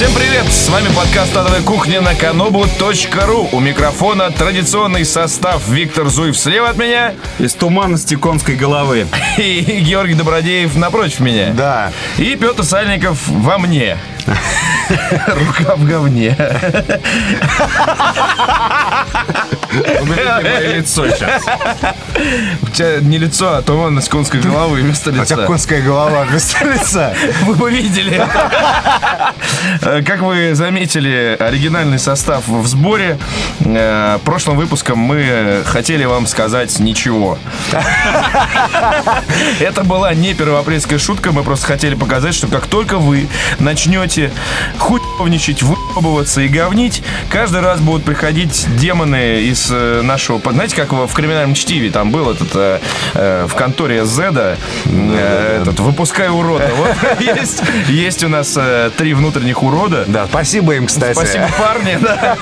Всем привет! С вами подкаст «Адовая кухня» на kanobu.ru. У микрофона традиционный состав Виктор Зуев слева от меня Из туманности конской головы. и Георгий Добродеев напротив меня. Да. И Петр Сальников во мне. Рука в говне. Мое лицо сейчас. У тебя не лицо, а туманность конской головы вместо А у тебя лица. конская голова вместо лица. Вы бы видели. Э, Как вы заметили, оригинальный состав в сборе. Э, Прошлым выпуском мы хотели вам сказать ничего. Это была не первоапрельская шутка. Мы просто хотели показать, что как только вы начнете хуйовничать, выебываться и говнить, каждый раз будут приходить демоны из э, нашего... Знаете, как в криминальном чтиве там был этот э, э, в конторе Зеда э, этот «Выпускай урода». Вот есть, есть у нас э, три внутренних урода. Да, спасибо им, кстати. Спасибо, парни. да.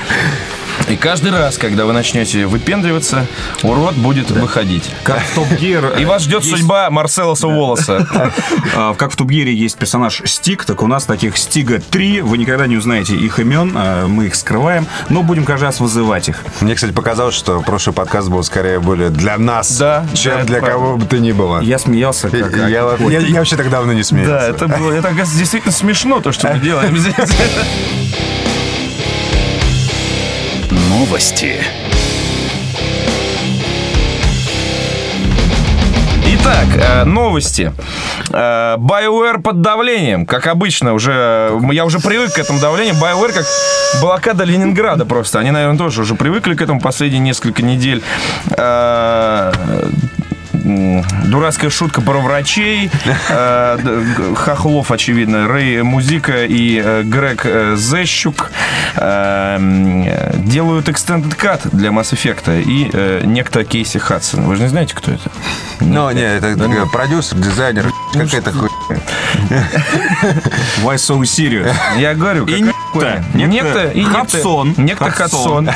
И каждый раз, когда вы начнете выпендриваться, урод будет выходить. Как в Топ Гир. И вас ждет судьба Марселоса Волоса. Как в Топ Гире есть персонаж Стик, так у нас таких Стига 3. Вы никогда не узнаете их имен, а, мы их скрываем, но будем каждый раз вызывать их. Мне, кстати, показалось, что прошлый подкаст был скорее более для нас, Да, чем да, для правда. кого бы то ни было. Я смеялся, Я, как... я- я- я вообще так давно не смеялся. Да, это было, это действительно смешно, то, что мы делаем здесь. Новости. Итак, э, новости. Э, BioWare под давлением, как обычно, уже э, я уже привык к этому давлению. BioWare как блокада Ленинграда просто. Они, наверное, тоже уже привыкли к этому последние несколько недель. Дурацкая шутка про врачей, э, Хохлов, очевидно, Рэй Музика и э, Грег э, Зещук э, м, э, делают extended cut для Mass Effect и э, некто Кейси Хадсон. Вы же не знаете, кто это? Ну, не, это такой продюсер, дизайнер, какая-то хуйня. Why so serious? Я говорю, И некто, некто, и некто- Хадсон. некто Хадсон.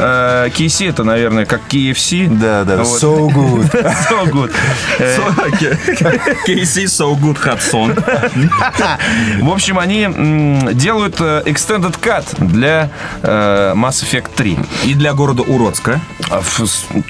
Э, KC это, наверное, как KFC. Да, да, so good. So good. Э, Кейси So Good Hudson. В общем, они делают э, extended cut для э, Mass Effect 3. И для города Уродска. А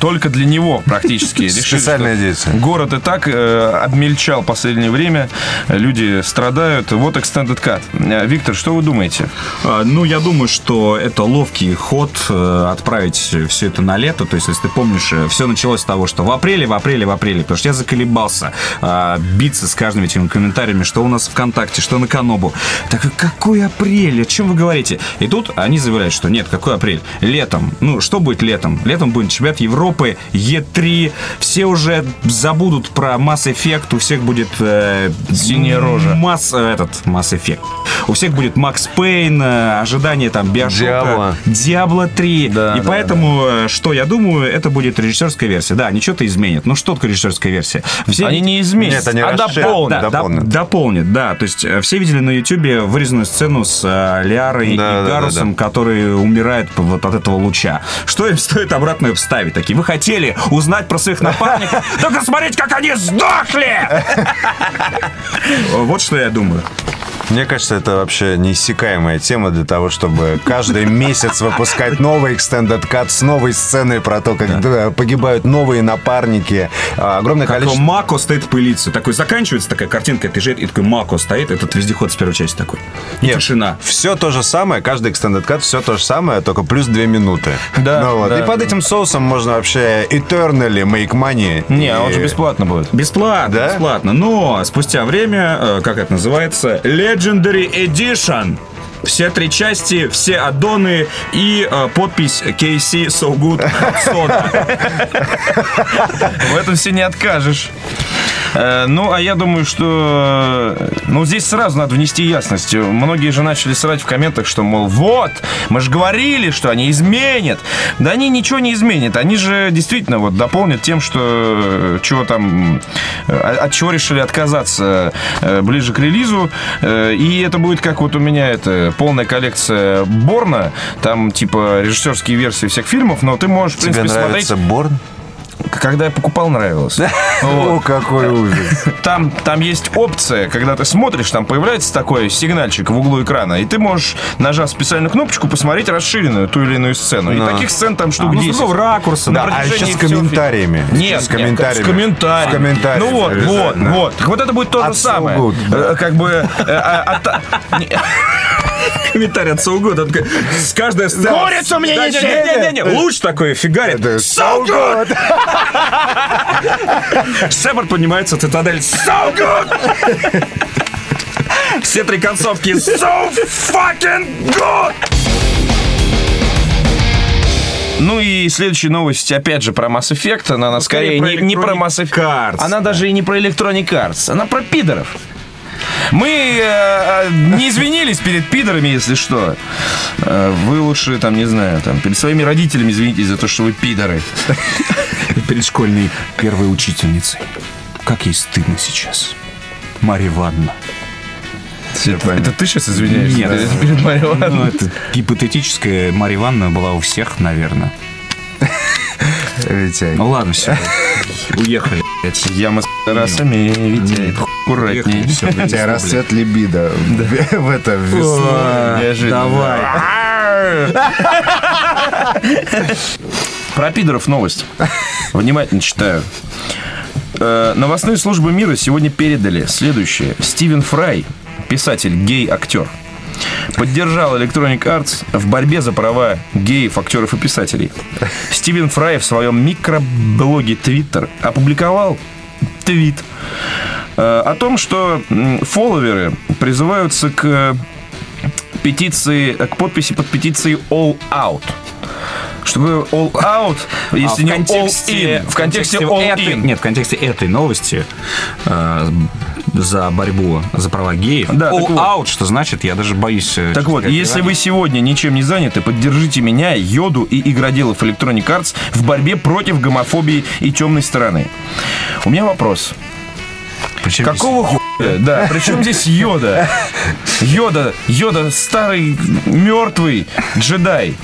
Только для него практически. Что действие. Город и так обмельчал последнее время. Люди страдают. Вот extended cut. Виктор, что вы думаете? А, Ну, я думаю, что это ловкий ход отправить все это на лето. То есть, если ты помнишь, все началось с того, что в апреле, в апреле, в апреле. Потому что я заколебался а, биться с каждыми этими комментариями, что у нас ВКонтакте, что на Канобу. Так какой апрель? О чем вы говорите? И тут они заявляют, что нет, какой апрель? Летом. Ну, что будет летом? Летом будет чемпионат Европы, Е3. Все уже забудут про Mass Effect. У всех будет... э, Синяя рожа. Масс, э, этот, Mass Effect. У всех будет Макс Пейн, э, ожидание там Биошока. Диабло. Диабло 3. Да, и да, поэтому, э, что я думаю, это будет режиссерская версия. Да, они что-то изменят. Ну, что такое режиссерская версия? Все Они не изменят, Нет, они а дополнят. да, дополнят. доп- дополнит, да. То есть э, все видели на Ютубе вырезанную сцену с э, Лиарой Да, и да, Гарусом, который умирает вот от этого луча. Что им стоит обратно вставить? Такие, вы хотели узнать про своих напарников? Только смотрите, как они сдохли! Вот что я думаю. Мне кажется, это вообще неиссякаемая тема для того, чтобы каждый месяц выпускать новый extended cut с новой сценой про то, как да, погибают новые напарники. А, Огромное Как количество... Мако стоит пылиться. Такой заканчивается такая картинка, ты и такой Мако стоит, этот вездеход с первой части такой. И Нет, тишина. Все то же самое, каждый extended cut все то же самое, только плюс две минуты. Да, Ну вот. да, И под этим соусом можно вообще eternally make money. Не, И- он же бесплатно будет. Бесплатно, Да? бесплатно. Но спустя время, э, как это называется, Legendary Edition. Все три части, все аддоны и э, подпись KC So Good Soda. В этом все не откажешь. Э, Ну, а я думаю, что... э, Ну, здесь сразу надо внести ясность. Многие же начали срать в комментах, что, мол, вот, мы же говорили, что они изменят. Да они ничего не изменят. Они же действительно вот дополнят тем, что... э, Чего там... От чего решили отказаться ближе к релизу. И это будет как вот у меня это полная коллекция Борна. Там, типа, режиссерские версии всех фильмов, но ты можешь, в Тебе принципе, смотреть... Борн? Когда я покупал, нравилось. О, какой ужас. Там, там есть опция, когда ты смотришь, там появляется такой сигнальчик в углу экрана, и ты можешь, нажав специальную кнопочку, посмотреть расширенную ту или иную сцену. И таких сцен там штук А, ну, 10. ракурса, На А еще с комментариями. Нет, с комментариями. С комментариями. Ну вот, вот, вот. Так вот это будет то же самое. Э, Как бы... э, не- комментарий от такой, С каждой сцены... Курицу мне Да, неси! Не-не-не, луч такой фигарит. Good! Шепард поднимается в цитадель. So good! Все три концовки. So fucking good! Ну и следующая новость, опять же, про Mass Effect. Она, она скорее, скорее про не, не про Mass Effect. Arts, Она да. даже и не про Electronic Arts. Она про пидоров. Мы э, э, не извинились перед пидорами, если что. Э, Вы лучше, там, не знаю, там, перед своими родителями извинитесь за то, что вы пидоры. Перед школьной первой учительницей. Как ей стыдно сейчас. Марья Ивановна. Это, это ты сейчас извиняешься? Нет. Это перед Марьей Ну, Ивановной? это гипотетическая Марья Ивановна была у всех, наверное. Витя, Ну ладно, все. Уехали. Яма с расами витяет. Все. У тебя расцвет либидо в- это в весну. Давай. Про пидоров новость. Внимательно читаю. Э, Новостные службы мира сегодня передали следующее. Стивен Фрай, писатель, гей-актер, поддержал Electronic Arts в борьбе за права геев, актеров и писателей. Стивен Фрай в своем микроблоге Twitter опубликовал твит э, о том, что фолловеры призываются к э, петиции, к подписи под петицией All Out. Что такое All Out, если А не All In? В контексте All этой- In. Нет, в контексте этой новости э, за борьбу за права геев. Да, all так вот. out, что значит, я даже боюсь. э, Так вот, сказать, если вы сегодня ничем не заняты, поддержите меня, Йоду и игроделов Electronic Arts в борьбе против гомофобии и темной стороны. У меня вопрос. Причем Какого хуя? Да, причем здесь Йода? Йода, Йода старый, мертвый джедай.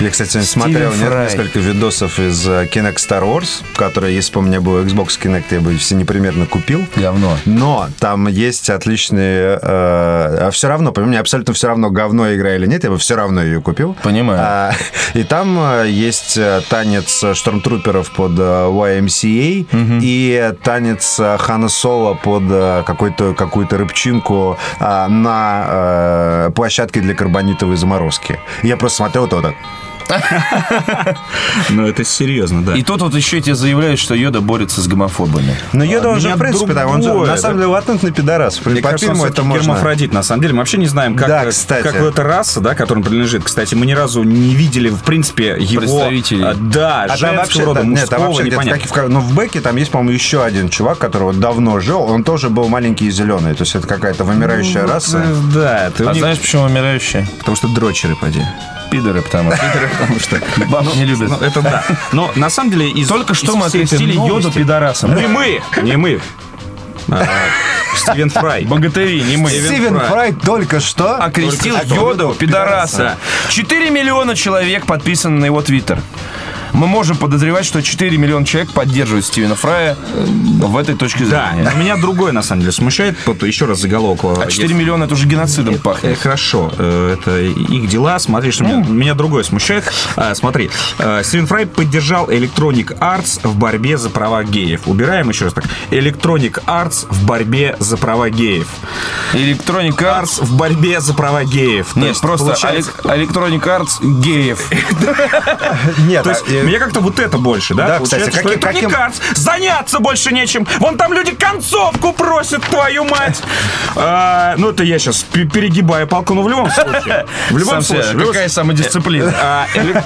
Я, кстати, смотрел Фрай. несколько видосов из э, Kinect Star Wars, которые, если бы у меня был Xbox Kinect, я бы все непременно купил. Говно. Но там есть отличные... э, а все равно, по мне абсолютно все равно, говно игра или нет, я бы все равно ее купил. Понимаю. А, и там э, есть э, танец штормтруперов под YMCA и танец Хана Соло под какую-то рыбчинку а, на площадке для карбонитовой заморозки. Я просто смотрел вот так. Ну, это серьезно, да. И тут вот еще тебе заявляют, что Йода борется с гомофобами. Но Йода, он же, меня в принципе, так, он же, на самом деле, латентный пидорас. По фильму это можно... гермафродит, на самом деле. Мы вообще не знаем, как, Да, э, эта раса, да, которой он принадлежит. Кстати, мы ни разу не видели, в принципе, его... Представителей. а, Да, А женского рода, да, нет, мужского, непонятно. в ну, в Беке там есть, по-моему, еще один чувак, которого давно жил. Он тоже был маленький и зеленый. То есть это какая-то вымирающая раса. Э, Да, А знаешь, почему умирающие? Потому что дрочеры, поди. Пидоры, потому что. Потому что баб не любят. Ну, это да. Но на самом деле из Только что из мы окрестили Йоду пидорасом. Не мы, не мы. А, Стивен Фрай. Богатыри, не мы. Стивен Фрай. Только что... окрестил Йоду пидораса. 4 миллиона человек подписаны на его твиттер. Мы можем подозревать, что 4 миллиона человек поддерживают Стивена Фрая в этой точке Да, зрения. но меня другое на самом деле смущает. Вот еще раз заголовок. А 4 миллиона это уже геноцидом Э, пахнет. Хорошо, э, это их дела. Смотри, что меня, меня другое смущает. А, Смотри, э, Стивен Фрай поддержал Electronic Arts в борьбе за права геев. Убираем еще раз так. Electronic Arts в борьбе за права геев. Electronic Arts... В борьбе за права геев. Нет, есть, просто получается- Elec- Electronic Arts геев. Нет, А, э, мне как-то вот это больше, да? Да, Получается, кстати, что каким- каким- Arts заняться больше нечем. Вон там люди концовку просят, твою мать. А, ну, это я сейчас перегибаю палку, но в любом случае. В любом Сам случае. Какая самодисциплина. А, эле-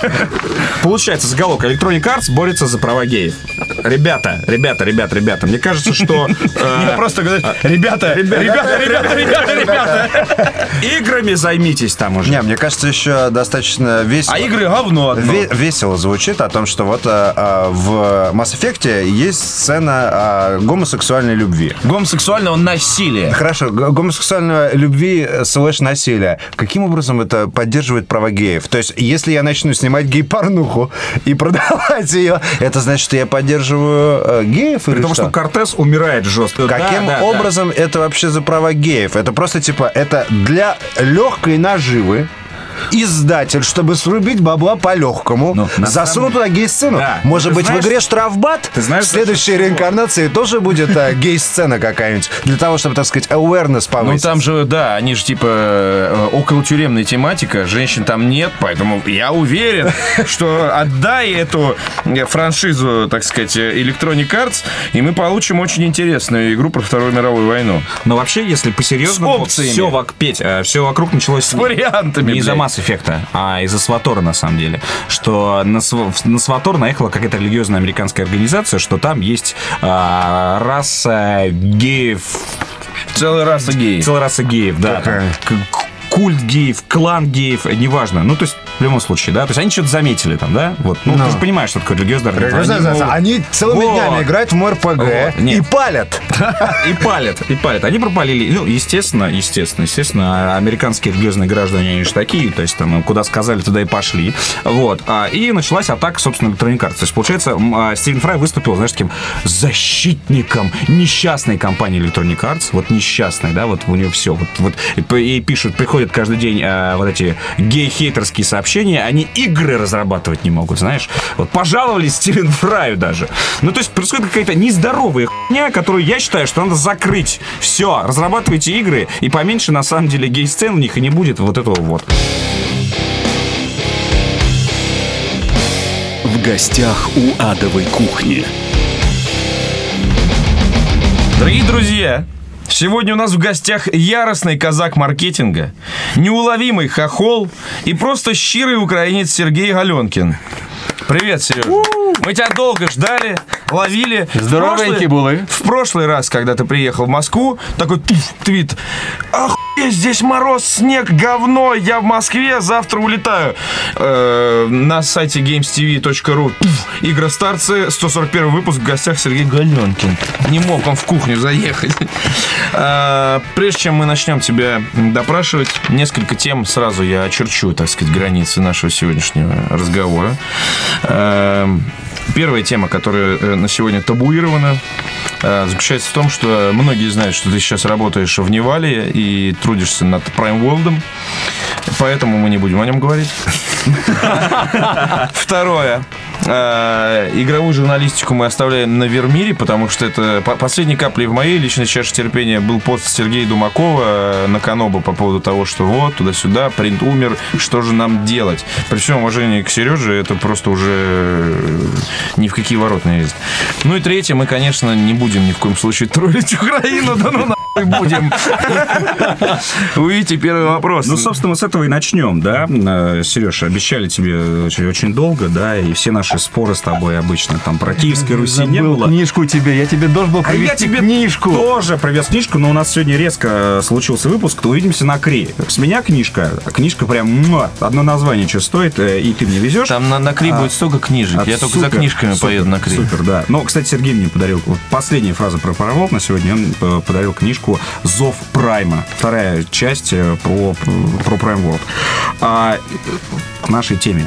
Получается, заголовок Electronic Arts борется за права геев. Ребята, ребята, ребята, ребята, мне кажется, что э, Не просто говорить, ребята, ребята, ребята, ребята, ребята. играми займитесь там уже. Не, мне кажется, еще достаточно весело. А игры говно одно. Ве- весело звучит, о том, что вот а, а, в Mass Effect есть сцена а, гомосексуальной любви. Гомосексуального насилия. Хорошо, гомосексуального любви слэш насилия. Каким образом это поддерживает права геев? То есть, если я начну снимать гей-порнуху и продавать ее, это значит, что я поддерживаю геев или При том, что? что Кортес умирает жестко. Каким Да, да, да. образом это вообще за права геев? Это просто типа, это для легкой наживы издатель, чтобы срубить бабла по-легкому, Ну, засунул туда гей-сцену. Да. Может Ты быть, знаешь- в игре штрафбат? Ты знаешь, в следующей реинкарнации тоже будет э, гей-сцена какая-нибудь. Для того, чтобы, так сказать, awareness Ну повысить. там же, да, они же типа э, около тюремная тематика, женщин там нет, поэтому я уверен, что отдай эту э, франшизу, так сказать, Electronic Arts, и мы получим очень интересную игру про Вторую мировую войну. Но вообще, если по-серьезному, все, вок- Петь, все вокруг началось С вариантами, Не блядь. Mass Effect, а из-за Сватора, на самом деле. Что на, на Сватор наехала какая-то религиозная американская организация, что там есть а, раса геев, Целая раса геев. целая раса геев, да. К- культ геев, клан геев, неважно. Ну, то есть, в любом случае, да. То есть, они что-то заметили там, да? Вот. Ну, Ну. ты же понимаешь, что такое религиозная организация. Они, могут- они целыми Вот. днями играют в МРПГ Вот, и палят. И палят, и палят. Они пропалили. Ну, естественно, естественно, естественно, американские религиозные граждане, они же такие, то есть там куда сказали, туда и пошли. Вот. А, И началась атака, собственно, Electronic Arts. То есть, получается, а, Стивен Фрай выступил, знаешь, таким защитником несчастной компании Electronic Arts. Вот несчастной, да, вот у нее все. Вот, вот, и пишут, приходят каждый день а, вот эти гей-хейтерские сообщения, они игры разрабатывать не могут, знаешь. Вот пожаловались Стивен Фраю даже. Ну, то есть происходит какая-то нездоровая хуйня, которую я считаю, что надо закрыть. Все, разрабатывайте игры, и поменьше, на самом деле, гей-сцен в них и не будет вот этого вот. В гостях у адовой кухни. Дорогие друзья, сегодня у нас в гостях яростный казак маркетинга, неуловимый хохол и просто щирый украинец Сергей Галенкин. Привет, Сережа. Мы тебя долго ждали, ловили. Здоровенький были. В прошлый раз, когда ты приехал в Москву, такой твит. Охуеть, здесь мороз, снег, говно, я в Москве, завтра улетаю. Э, на сайте gamestv.ru Игростарцы, 141 выпуск, в гостях Сергей Галенкин. Не мог он в кухню заехать. Э, Прежде чем мы начнем тебя допрашивать, несколько тем сразу я очерчу, так сказать, границы нашего сегодняшнего разговора. Э, Первая тема, которая э, на сегодня табуирована, заключается в том, что многие знают, что ты сейчас работаешь в Невале и трудишься над Prime World, поэтому мы не будем о нем говорить. Второе. Э, Игровую журналистику мы оставляем на Вермире, потому что это по- последней каплей в моей личной чаше терпения был пост Сергея Думакова э, на Канобу по поводу того, что вот, туда-сюда, принт умер, что же нам делать? При всем уважении к Сереже, это просто уже э, ни в какие ворота не лезет. Ну и третье, мы, конечно, не будем ни в коем случае троллить Украину, да ну нахуй будем. Увидите первый вопрос. Ну, собственно, с этого и начнем, да, Сереж, обещали тебе очень, очень долго, да, и все наши споры с тобой обычно там про Киевской Руси не было. книжку тебе. Я тебе должен был А я привезти тебе книжку. тоже привез книжку, но у нас сегодня резко случился выпуск, то увидимся на Кри. С меня книжка, книжка прям одно название что стоит, э, и ты мне везешь. Там на, на Кри А, будет столько книжек. Я А, только за книжками супер, поеду на Кри. Супер, да. Но, кстати, Сергей мне подарил вот последняя фраза про Пароволк на сегодня. Он э, подарил книжку «Зов Прайма». Вторая часть э, про, про Prime World. А, э, к нашей теме.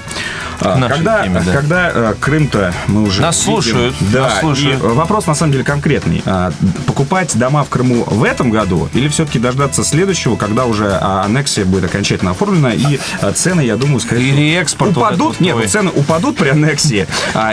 К нашей когда теме, да. когда Крым-то мы уже Нас видим- слушают, Да, нас слушают. и вопрос на самом деле конкретный. А, покупать дома в Крыму в этом году или все-таки дождаться следующего, когда уже а, аннексия будет окончательно оформлена и а, цены, я думаю, скорее И реэкспорт вот упадут, нет, твой. цены упадут при аннексии,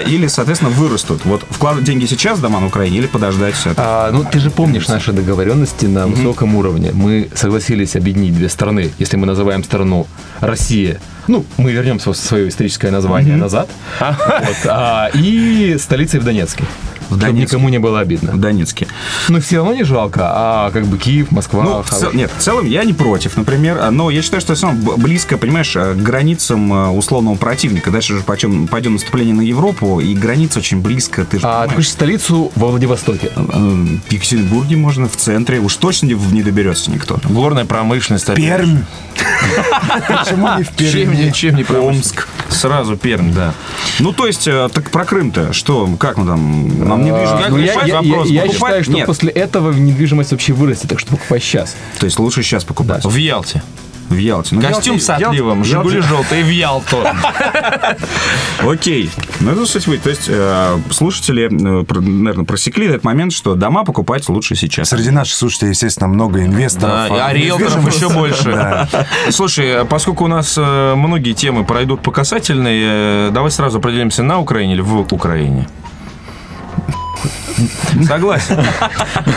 или, соответственно, вырастут. Вот вкладывать деньги сейчас в дома на Украине или подождать все это? А, ну, ты же помнишь наши договоренности на высоком уровне. Мы согласились объединить две страны. Если мы называем страну Россия, ну, мы вернем сво- свое историческое название назад. Вот, а, и столицей в Донецке. Чтобы Донецке. никому не было обидно. в Донецке. Но все равно не жалко, а как бы Киев, Москва. Ну, в цел- нет, в целом я не против, например, а, но я считаю, что все равно близко, понимаешь, э, к границам э, условного противника. Дальше же пойдем, пойдем наступление на Европу, и граница очень близко, ты же А ты хочешь столицу во Владивостоке? Э, В Екатеринбурге можно, в центре, уж точно не, не доберется никто. Горная промышленность. Пермь. Почему не в Чем не, чем не? Омск. Сразу Пермь, да. Ну, то есть, э, так про Крым-то, что, как мы там, нам недвижимость как Ну, я, я- вопрос? я- я считаю, что Нет. после этого недвижимость вообще вырастет, так что покупай сейчас. То есть лучше сейчас покупать. В Ялте. В Ялте. Ну, Костюм Ялте- с отливом, Ялте- Жигули Ялте- желтые в Ялту. Окей. Ну, это, кстати. То есть, э, слушатели, наверное, просекли этот момент, что дома покупать лучше сейчас. Среди наших слушателей, естественно, много инвесторов. Да, а риэлторов еще больше. Да. Слушай, поскольку у нас э, многие темы пройдут по касательной, э, давай сразу определимся на Украине или в Украине. Согласен.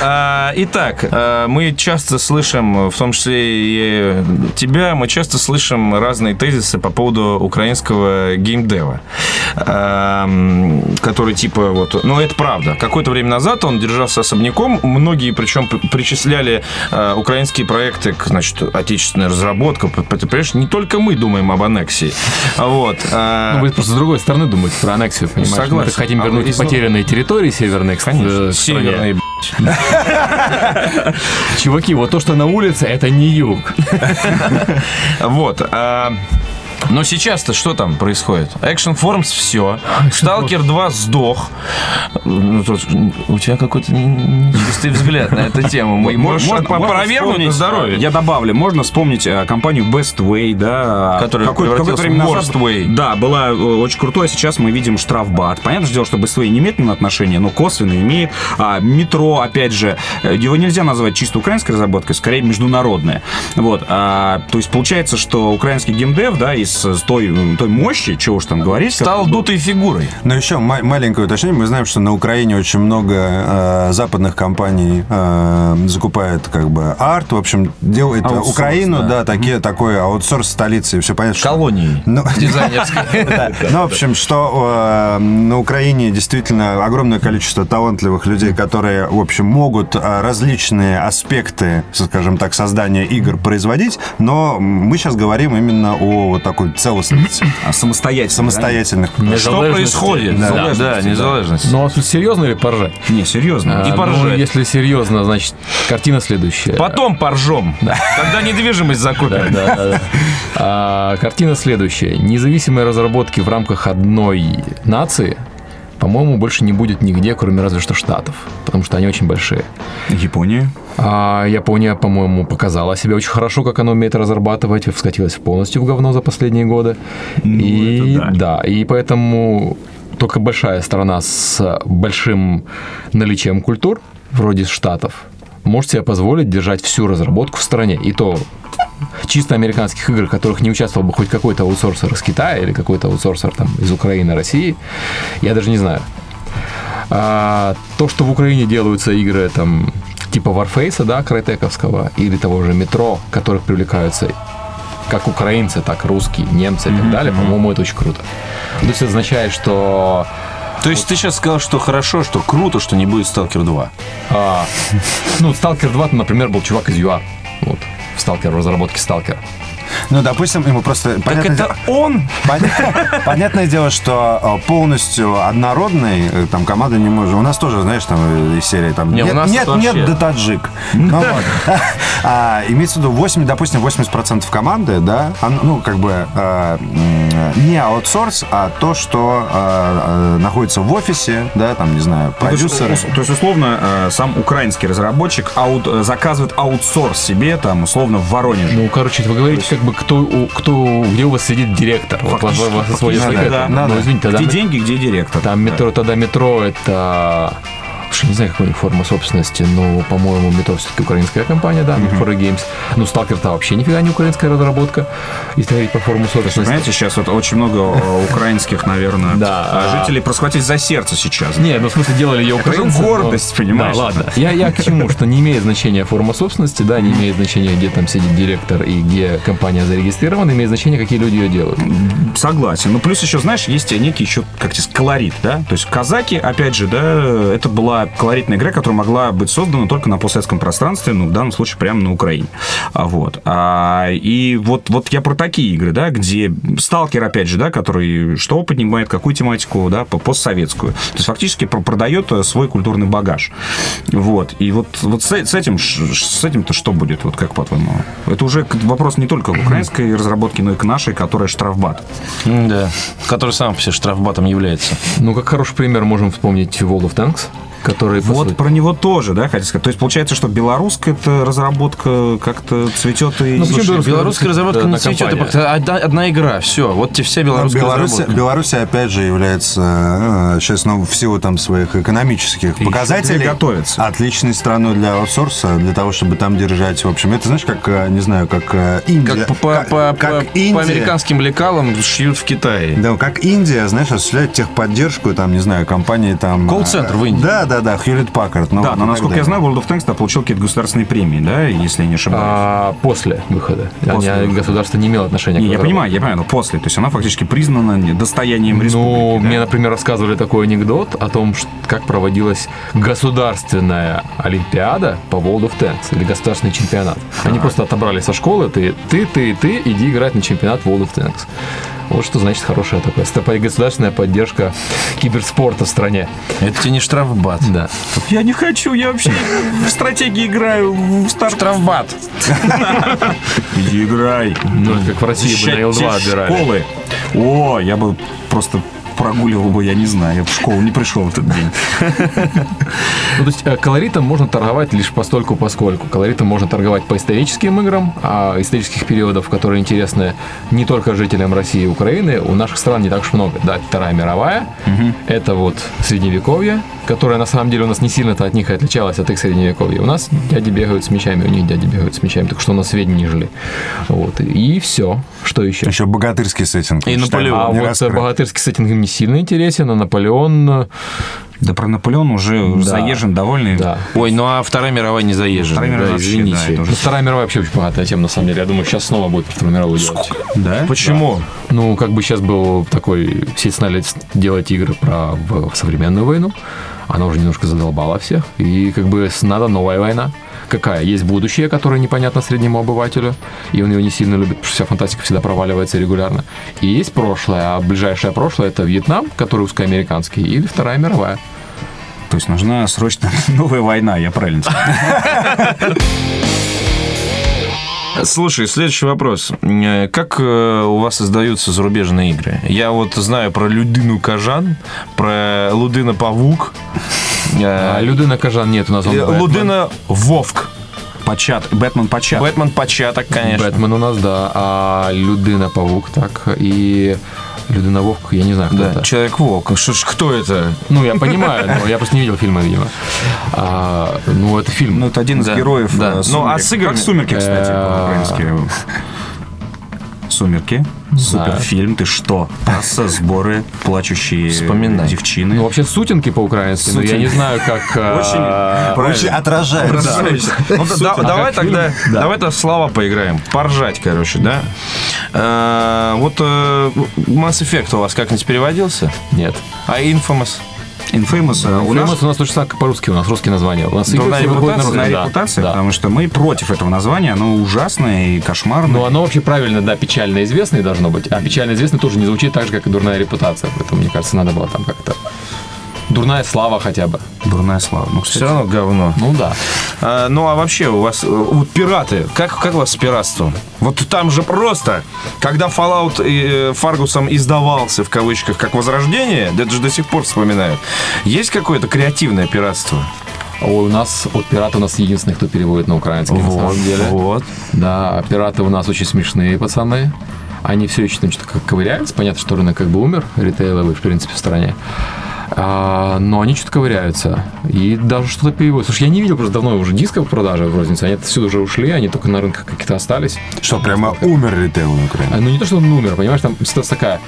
А, Итак, а, мы часто слышим, в том числе и тебя, мы часто слышим разные тезисы по поводу украинского геймдева, а, который типа вот, ну это правда. Какое-то время назад он держался особняком, многие причем причисляли украинские проекты к, значит, отечественной разработке. Ты понимаешь, не только мы думаем об аннексии. Вот. Ну, вы просто с другой стороны думаете про аннексию, понимаешь? Мы Согласен. так хотим вернуть потерянные территории северные, к Конечно, Чуваки, вот то, что на улице, это не юг. Вот. Но сейчас-то что там происходит? Action Forms все. Сталкер 2 сдох. Ну, у тебя какой-то нечистый взгляд на эту тему. Мы можно опровергнуть здоровье. Я добавлю, можно вспомнить э, компанию Best Way, да, Которая какое-то время назад, Way. Да, была э, очень крутой, а сейчас мы видим штрафбат. Понятное же дело, что Best Way не имеет к нему отношения, но косвенно имеет. А, метро, опять же, э, его нельзя назвать чисто украинской разработкой, скорее международная. Вот, а, то есть получается, что украинский геймдев, да, из с той, той мощи, чего уж там говорить, Стал дутой фигурой. Но еще ма- маленькое уточнение. Мы знаем, что на Украине очень много э, западных компаний э, закупает как бы арт. В общем, делает Аутсорс, Украину, да. да, такие, такой аутсорс столицы. И все понятно, что... Колонии Ну, дизайнерской. Да. Ну, в общем, что э, на Украине действительно огромное количество талантливых людей, которые, в общем, могут э, различные аспекты, скажем так, создания игр производить, но мы сейчас говорим именно о вот такой целостности, а, самостоятельно. самостоятельных. Что Незалежности. происходит? Да. Да, да, незалежность. Ну, а тут серьезно или поржать? да? Не, серьезно. А, И ну, поржать. если серьезно, значит, картина следующая. Потом поржем. Когда недвижимость закупим. Да, да, да. А, картина следующая. Независимой разработки в рамках одной нации, по-моему, больше не будет нигде, кроме разве что Штатов, потому что они очень большие. Япония. А Япония, по-моему, показала себя очень хорошо, как она умеет разрабатывать, вскатилась полностью в говно за последние годы. и это да. и поэтому только большая страна с большим наличием культур, вроде Штатов, может себе позволить держать всю разработку в стране. И то чисто американских игр, в которых не участвовал бы хоть какой-то аутсорсер из Китая или какой-то аутсорсер там из Украины, России, я даже не знаю. А, то, что в Украине делаются игры там типа Warface, да, крайтековского, или того же Метро, которых привлекаются как украинцы, так русские, немцы и так далее, по-моему, это очень круто. То есть это означает, что То есть ты сейчас сказал, что хорошо, что круто, что не будет Сталкер 2. а, ну, Stalker 2, например, был чувак из ЮА. Вот, в Сталкер, в разработке Сталкер. Ну, допустим, ему просто... Так понятное это дело- он? Понятно- Понятное дело, что э, полностью однородной э, там команды не можем. У нас тоже, знаешь, там э, из серии там Не, у нет, нас нет, нет, да таджик. Ну, вот. А, Имеется в виду 8, допустим, 80% команды, да, он, ну, как бы э, не аутсорс, а то, что э, находится в офисе, да, там, не знаю, Ну, то есть, продюсеры. То есть, условно, э, сам украинский разработчик аут- заказывает аутсорс себе, там, условно, в Воронеже. Ну, короче, вы говорите, как бы, кто, у- кто, где у вас сидит директор. Вот вас, сводит фактически, да, этому. да, Ну, да. извините, тогда, Где деньги, где директор? там метро, тогда метро это Слушай, не знаю, какая у них форма собственности, но, по-моему, Метро все-таки украинская компания, да, Foray Games. Ну, Сталкер-то вообще нифига не украинская разработка, если говорить по форму собственности. Понимаете, сейчас вот очень много э, украинских, наверное, Да, а, а- жителей просто схватить за сердце сейчас. Нет, ну в смысле делали ее Это украинцы. но- гордость, понимаешь? Да, ладно. Я, я к чему, что не имеет значения форма собственности, да, не имеет значения, где там сидит директор и где компания зарегистрирована, имеет значение, какие люди ее делают. Согласен. Ну, плюс еще, знаешь, есть некий еще, как тебе колорит, да? То есть казаки, опять же, да, это была колоритная игра, которая могла быть создана только на постсоветском пространстве, ну, в данном случае прямо на Украине. А, вот. А, и вот, вот я про такие игры, да, где сталкер, опять же, да, который что поднимает, какую тематику, да, по- постсоветскую. То есть фактически про- продает э, свой культурный багаж. Вот. И вот, вот с, с этим, с этим-то что будет, вот как по-твоему? Это уже вопрос не только к украинской разработке, но и к нашей, которая штрафбат. Да. Который сам все штрафбатом является. Ну, как хороший пример можем вспомнить World of Tanks, который, по Вот сути- про него тоже, да, хотите сказать. То есть получается, что белорусская эта разработка как-то цветет и... Ну, почему Слушай, белорусская разработка одна не цветет, это просто одна, одна игра, все, вот тебе вся белорусская Беларусь, разработка. Беларусь, опять же, является э, сейчас, ну, в силу там своих экономических показателей готовится. отличной страной для аутсорса, для того, чтобы там держать, в общем, это, знаешь, как, э, не знаю, как э, Индия. Как по, по, как- по- как по- по Индия. американским лекалам шьют в Китае. Да, как Индия, знаешь, осуществляет техподдержку, там, не знаю, компании там... Колл-центр в Индии. Да, да, да, Хьюлит Паккард. ну, Да, но насколько я знаю, World of Tanks получил какие-то государственные премии, да, если я не ошибаюсь. А, после выхода. После Они- выхода. Государство не имело отношения Не, к я понимаю, я понимаю, но после. То есть она фактически признана достоянием Ну, республики. да? мне, например, рассказывали такой анекдот о том, как проводилась государственная олимпиада по World of Tanks или государственный чемпионат. Они просто отобрали со школы, ты, ты, ты, ты, иди играть на чемпионат World of Tanks. Вот что значит хорошая такая стопа- государственная поддержка киберспорта в стране. Это тебе не штрафбат. Да. Я не хочу, я вообще в стратегии играю, в старт. Штрафбат. Иди играй. Ну, как в России бы на L2 Защищать отбирали. школы. О, я бы просто прогуливал бы, я не знаю, я бы в школу не пришел в этот день. Ну, то есть э, колоритом можно торговать лишь постольку поскольку. Колоритом можно торговать по историческим играм, а исторических периодов, которые интересны не только жителям России и Украины, у наших стран не так уж много. Да, Вторая мировая, это вот Средневековье, которое на самом деле у нас не сильно-то от них и отличалось, от их Средневековья. У нас дяди бегают с мечами, у них дяди бегают с мечами, так что у нас сведения не жили. Вот. И все. Что еще? Еще богатырский сеттинг. И Наполеон. А вот раскрыт. богатырский сеттинг не сильно интересен, а Наполеон... э, Да про Наполеон уже заезжен, довольный. Да. Ой, ну а Вторая мировая не заезжена. Вторая мировая Да, вообще, извините. да, уже Ну, Вторая мировая вообще очень богатая тема, на самом деле. Я думаю, сейчас снова будет про Вторую мировую делать. Да? Почему? Ну, как бы сейчас был такой... Все стали делать игры про в современную войну. Она уже немножко задолбала всех. И как бы надо новая война. Какая? Есть будущее, которое непонятно среднему обывателю, и он его не сильно любит, потому что вся фантастика всегда проваливается регулярно. И есть прошлое, а ближайшее прошлое это Вьетнам, который узкоамериканский, или Вторая мировая. То есть нужна срочно новая война, я правильно сказал? Слушай, следующий вопрос. Э, Как э, у вас создаются зарубежные игры? Я вот знаю про Людину Кажан, про Лудына Павук, э, А Людина Кажан нет, у нас э. Лудына Вовк. Почат, Бэтмен Почат. Бэтмен Початок, конечно. Бэтмен у нас, да, а Людина Павук, так, и Людина Вовк, я не знаю, кто Да, это. Человек-волк. Что ж, кто это? Ну, я понимаю, но я просто не видел фильма, видимо. А, ну, это фильм. Ну, это один из Да, героев да. э, Ну, а с играми? Как «Сумерки», кстати, Э, по-украински. «Сумерки». Суперфильм, ты что? Касса, сборы, плачущие Вспоминай. девчины. Ну, вообще сутинки по-украински, но я не знаю, как... а, Очень отражает. Ну, да, да, давай тогда, Да. давай тогда слова поиграем. Поржать, короче, да? Э, Вот э, Mass Effect у вас как-нибудь переводился? Нет. А Infamous? Infamous, э, у У нас у нас точно так, как по-русски, у нас русские названия. У нас игры дурная выходят на репутация, русском, дурная да, репутация, да. потому что мы против этого названия, оно ужасное и кошмарное. Ну, оно вообще правильно, да, печально известное должно быть. А печально известное тоже не звучит так же, как и дурная репутация. Поэтому, мне кажется, надо было там как-то... Дурная слава хотя бы. Дурная слава. Ну, кстати, Все равно говно. Ну да. А, ну а вообще у вас э, вот пираты, как, как у вас с пиратством? Вот там же просто, когда Fallout э, Фаргусом издавался в кавычках как возрождение, да это же до сих пор вспоминают. Есть какое-то креативное пиратство? Ой, у нас, вот пираты у нас единственный, кто переводит на украинский, на самом деле. вот. Да, пираты у нас очень смешные пацаны. Они все еще там что-то как ковыряются. Понятно, что рынок как бы умер, ритейловый, в принципе, в стране. А, но они что-то ковыряются. И даже что-то переводят. Слушай, я не видел просто давно уже дисков в продаже в рознице. Они отсюда уже ушли, они только на рынках какие-то остались. Что, прямо умер ритейл на Украине? А, Ну, не то, что он умер, понимаешь, там ситуация такая.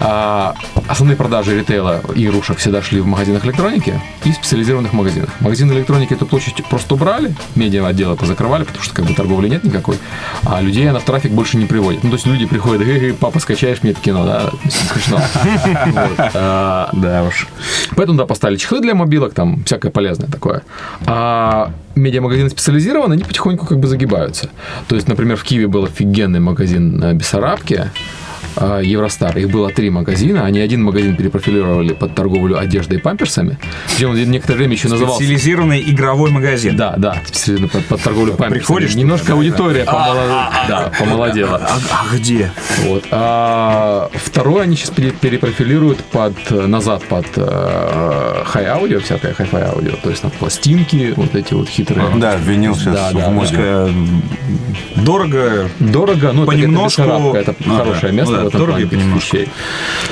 А, основные продажи ритейла и игрушек всегда шли в магазинах электроники и специализированных магазинах. Магазины электроники эту площадь просто убрали, медиа отдел это закрывали, потому что как бы торговли нет никакой, а людей она в трафик больше не приводит. Ну, то есть люди приходят, «Эй, папа, скачаешь мне это кино, да? Смешно. А, Да уж. Поэтому, да, поставили чехлы для мобилок, там всякое полезное такое. А медиамагазины специализированные, они потихоньку как бы загибаются. То есть, например, в Киеве был офигенный магазин а, Евростар. Их было три магазина. Они один магазин перепрофилировали под торговлю одеждой и памперсами. Причем он некоторое время еще назывался... Специализированный игровой магазин. Да, да, специализированный под, под торговлю памперсами. Приходишь, Немножко аудитория помоло- да, помолодела. А, а где? Вот. А второй они сейчас пере- перепрофилируют под, назад под э, хай-аудио, всякое хай-фай аудио. То есть там пластинки, вот эти вот хитрые. Да, винил сейчас Да, в да, моде. Э, Дорого. Дорого, но Понемножку. это, это, это Ну да, хорошее место ну да, в этом дорого вещей.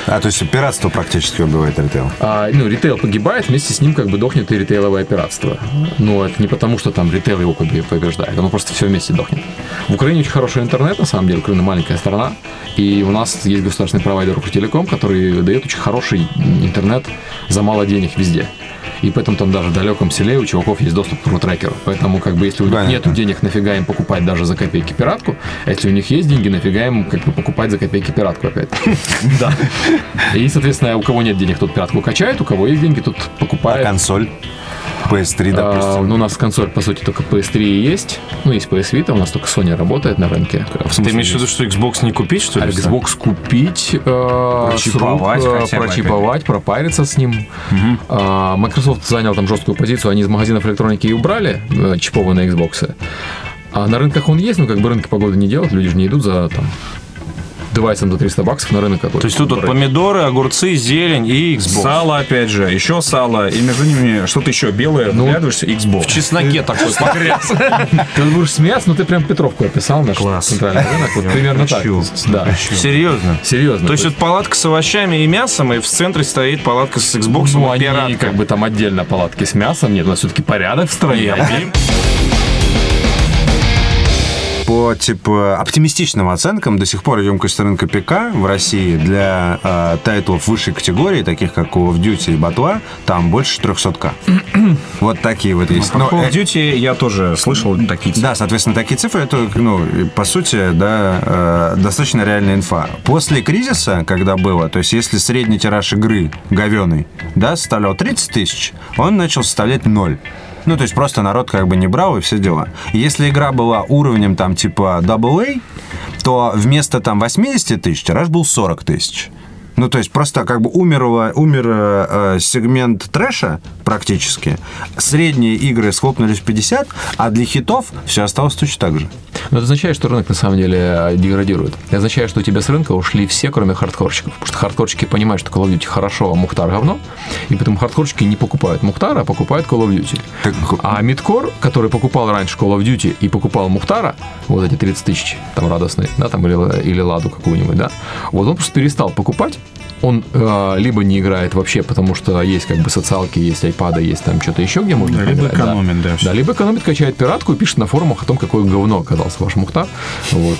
А, то есть пиратство практически убивает ритейл. А, ну, ритейл погибает, вместе с ним как бы дохнет и ритейловое пиратство. Но это не потому, что там ритейл его побе- побеждает, оно просто все вместе дохнет. В Украине очень хороший интернет, на самом деле, Украина маленькая страна, и у нас есть государственный провайдер Укртелеком, который дает очень хороший интернет за мало денег везде. И поэтому там даже в далеком селе у чуваков есть доступ к рутрекеру. Поэтому, как бы, если у них нет денег, нафига им покупать даже за копейки пиратку, а если у них есть деньги, нафига им как бы покупать за копейки пиратку опять. Да. И, соответственно, у кого нет денег, тот пиратку качает, у кого есть деньги, тот А покупает. консоль? PS3, А, допустим. ну, у нас консоль, по сути, только PS3 и есть. Ну, есть PS Vita, у нас только Sony работает на рынке. Ты имеешь в виду, что Xbox не купить, что А ли? Xbox купить, э, Прочиповать рук, э, хотя бы прочиповать, пропариться с ним. А, Microsoft занял там жесткую позицию, они из магазинов электроники и убрали э, чипованные Xbox. А на рынках он есть, но как бы рынки погоды не делают, люди же не идут за там девайсом за 300 баксов на рынок какой-то. То есть тут вот помидоры, огурцы, зелень и Xbox. Сало, опять же, еще сало, и между ними что-то еще белое, Ну, вглядываешься, Xbox. В чесноке такой погряз. Ты будешь смеяться, но ты прям Петровку описал, наш Класс. центральный рынок. Вот примерно так. Да. Серьезно. Серьезно. То есть вот палатка с овощами и мясом, и в центре стоит палатка с Xbox ну, и они как бы там отдельно палатки с мясом. Нет, у нас все-таки порядок в стране. По типа оптимистичным оценкам до сих пор емкость рынка ПК в России для э, тайтлов высшей категории, таких как Call of Duty и Батва, там больше 300к. вот такие вот есть. По Ну, Call of э, Duty я тоже слышал такие цифры. Да, соответственно, такие цифры, это, ну, по сути, да, э, достаточно реальная инфа. После кризиса, когда было, то есть если средний тираж игры говеный, да, составлял 30 тысяч, он начал составлять 0. Ну, то есть просто народ как бы не брал и все дела. Если игра была уровнем там типа AA, то вместо там 80 тысяч тираж был 40 тысяч. Ну, то есть просто как бы умер, умер э, э, сегмент трэша практически. Средние игры схлопнулись в 50, а для хитов все осталось точно так же. Но это означает, что рынок на самом деле э, деградирует. Это означает, что у тебя с рынка ушли все, кроме хардкорщиков. Потому что хардкорщики понимают, что Call of Duty хорошо, а Мухтар говно. И поэтому хардкорщики не покупают Мухтара, а покупают Call of Duty. Так, А мидкор, который покупал раньше Call of Duty и покупал Мухтара, вот эти 30 тысяч, там радостные, да, там или, или Ладу какую-нибудь, да, вот он просто перестал покупать, он э, либо не играет вообще, потому что есть как бы социалки, есть айпады, есть там что-то еще, где можно Да, либо поиграть, экономит, да, всё. Да, либо экономит, качает пиратку и пишет на форумах о том, какое говно оказался ваш Мухтар. Вот.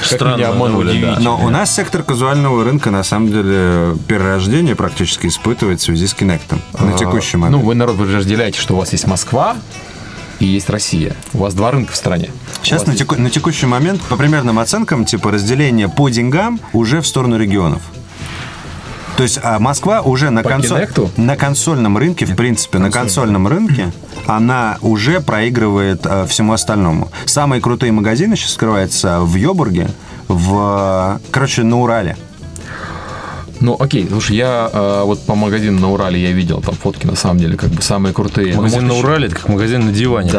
Как Странно, меня обманули, да. удивительно. Но у нас сектор казуального рынка на самом деле перерождение практически испытывает в связи с Кинектом на текущий момент. Ну, вы, народ, вы разделяете, что у вас есть Москва и есть Россия. У вас два рынка в стране. Сейчас на, есть- теку- на текущий момент, по примерным оценкам, типа разделение по деньгам уже в сторону регионов. То есть а, Москва уже на, консоль- на консольном рынке, в принципе, на консольном рынке, она уже проигрывает э, всему остальному. Самые крутые магазины сейчас скрываются в Йобурге, в, короче, на Урале. Ну, окей, слушай, я э, вот по магазину на Урале я видел там фотки, на самом деле, как бы самые крутые. Магазин Ну, на может, Урале, это как магазин на диване.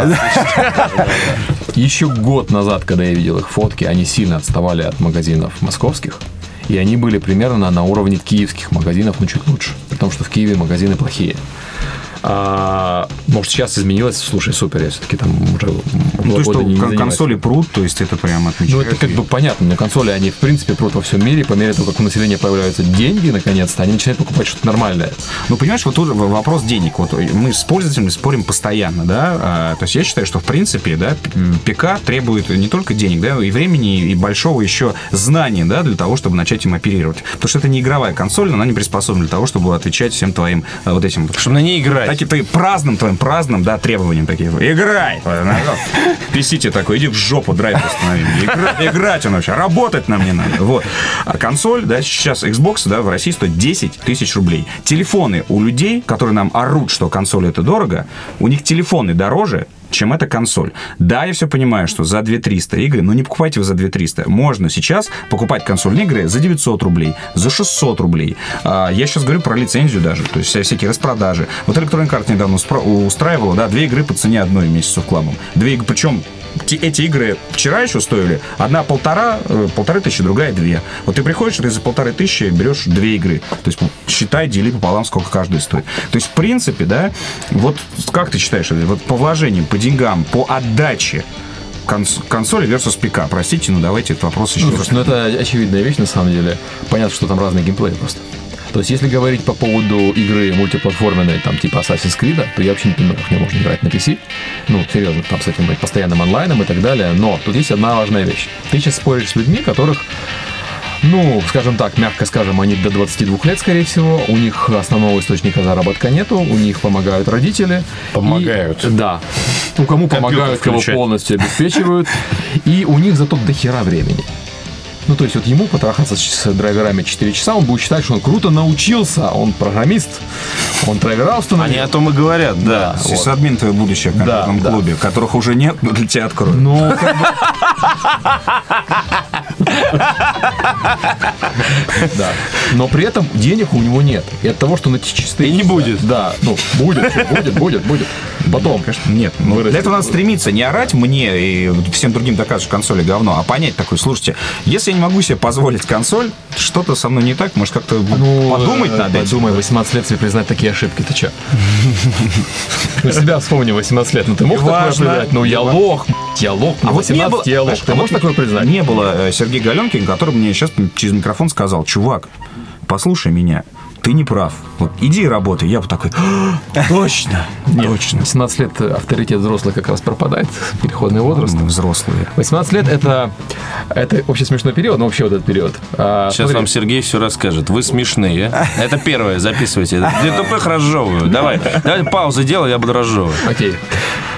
Еще год назад, когда я видел их фотки, они сильно отставали от магазинов московских. И они были примерно на уровне киевских магазинов, но чуть лучше. При том, что в Киеве магазины плохие. А, может, сейчас изменилось? Слушай, супер, я все-таки там уже Ну, то, что не- не кон- консоли прут, то есть это прям Ну, отмечает. это как бы понятно, но консоли, они в принципе прут во всем мире, по мере того, как у населения появляются деньги, наконец-то, они начинают покупать что-то нормальное. Ну, понимаешь, вот в- вопрос денег. Вот мы с пользователями спорим постоянно, да. А, то есть я считаю, что в принципе, да, ПК требует не только денег, да, и времени, и большого еще знания, да, для того, чтобы начать им оперировать. Потому что это не игровая консоль, но она не приспособлена для того, чтобы отвечать всем твоим а, вот этим Чтобы на ней играть. Таким ты праздным твоим праздным, да, требованиям таких. Играй! Писите такой, иди в жопу, драйв установи. Игра- Играть он вообще, работать нам не надо. Вот. А консоль, да, сейчас Xbox, да, в России стоит 10 тысяч рублей. Телефоны у людей, которые нам орут, что консоль это дорого, у них телефоны дороже, чем эта консоль. Да, я все понимаю, что за 2300 игры, но не покупайте вы за 2300. Можно сейчас покупать консольные игры за 900 рублей, за 600 рублей. А, я сейчас говорю про лицензию даже, то есть всякие распродажи. Вот Electronic Arts недавно устраивала, да, две игры по цене одной вместе с Совклабом. Две игры, причем эти игры вчера еще стоили. Одна полтора, э, полторы тысячи, другая две. Вот ты приходишь, ты за полторы тысячи берешь две игры. То есть считай, дели пополам, сколько каждая стоит. То есть, в принципе, да, вот как ты считаешь, вот по вложениям, по деньгам, по отдаче конс- консоли versus ПК. Простите, но давайте этот вопрос еще Ну, раз. ну это очевидная вещь на самом деле. Понятно, что там разные геймплеи просто. То есть, если говорить по поводу игры мультиплатформенной, там, типа Assassin's Creed, то я вообще не понимаю, как в нее можно играть на PC. Ну, серьезно, там с этим постоянным онлайном и так далее. Но тут есть одна важная вещь. Ты сейчас споришь с людьми, которых ну, скажем так, мягко скажем, они до 22 лет, скорее всего. У них основного источника заработка нету, у них помогают родители. Помогают. И- да. Ну, кому помогают, кого включать. полностью обеспечивают. И у них зато до хера времени. Ну, то есть вот ему потрахаться с драйверами 4 часа, он будет считать, что он круто научился, он программист, он драйвера установил. Они о том и говорят, да. Сисадмин твое будущее в компьютерном да. клубе, которых уже нет, но для тебя откроют. Ну, как бы... Да. Но при этом денег у него нет. И от того, что на чистые... И не будет. Да, ну, будет, будет, будет, будет. Потом. Конечно, нет. Ну, для этого надо стремиться. Не орать мне и всем другим доказывать, что консоли говно, а понять такой, слушайте, если я не могу себе позволить консоль, что-то со мной не так, может, как-то подумать э, надо. Подумай, 18 лет себе признать такие ошибки, ты чё? Ну, себя вспомни, 18 лет. Ну, ты мог такое признать? Ну, я лох, я лох, А а вот не 18 было- я лох. Ты можешь такое признать? Не было э, Сергей Галенкин, который мне сейчас через микрофон сказал, чувак, послушай меня, ты не прав. Вот, иди и работай. Я бы такой, «А, точно, точно. 18 лет авторитет взрослых как раз пропадает, переходный возраст. Мы взрослые. 18 лет это, это вообще смешной период, но вообще вот этот период. А, Сейчас смотри, вам Сергей все расскажет. Вы смешные. Это первое, записывайте. Для тупых разжевываю. Давай, давай паузу делай, я буду разжевывать. Окей.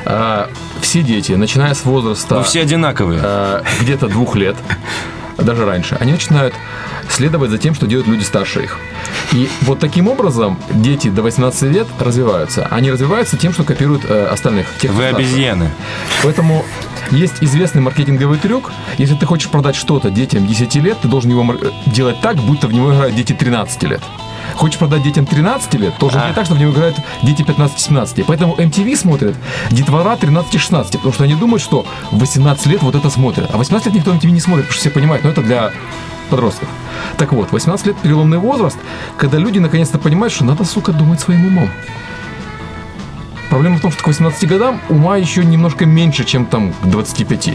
А, все дети, начиная с возраста Вы все одинаковые. а, где-то двух лет, даже раньше, они начинают следовать за тем, что делают люди старше их. И вот таким образом дети до 18 лет развиваются. Они развиваются тем, что копируют э, остальных. тех, Вы обезьяны. Поэтому есть известный маркетинговый трюк. Если ты хочешь продать что-то детям 10 лет, ты должен его мар- э, делать так, будто в него играют дети 13 лет. Хочешь продать детям 13 лет, должен делать так, чтобы в него играют дети 15-17. Поэтому MTV смотрит детвора 13-16, потому что они думают, что в 18 лет вот это смотрят. А 18 лет никто MTV не смотрит, потому что все понимают, но это для подростков. Так вот, 18 лет переломный возраст, когда люди наконец-то понимают, что надо, сука, думать своим умом. Проблема в том, что к 18 годам ума еще немножко меньше, чем там к 25.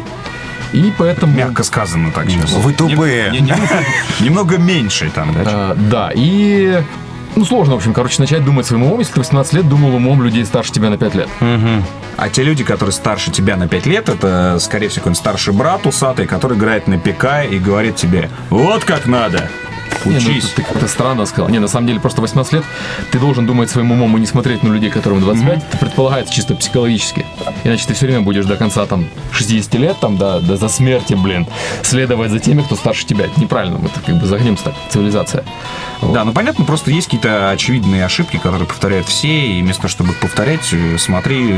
И поэтому... Мягко сказано так сейчас. Вы тупые. Не- не- немного- меньше там, да? А, да, и... Ну, сложно, в общем, короче, начать думать своим умом, если ты 18 лет думал умом людей старше тебя на 5 лет. А те люди, которые старше тебя на 5 лет, это, скорее всего, какой-нибудь старший брат усатый, который играет на ПК и говорит тебе, вот как надо, Не, ну, учись. ты, как-то странно сказал. Не, на самом деле, просто 18 лет ты должен думать своим умом и не смотреть на людей, которым 25. Это предполагается чисто психологически. Иначе ты все время будешь до конца там 60 лет, там, до, до за смерти, блин, следовать за теми, кто старше тебя. Это неправильно, мы так как бы загнемся так, цивилизация. Вот. Да, ну понятно, просто есть какие-то очевидные ошибки, которые повторяют все, и вместо того, чтобы их повторять, э, смотри,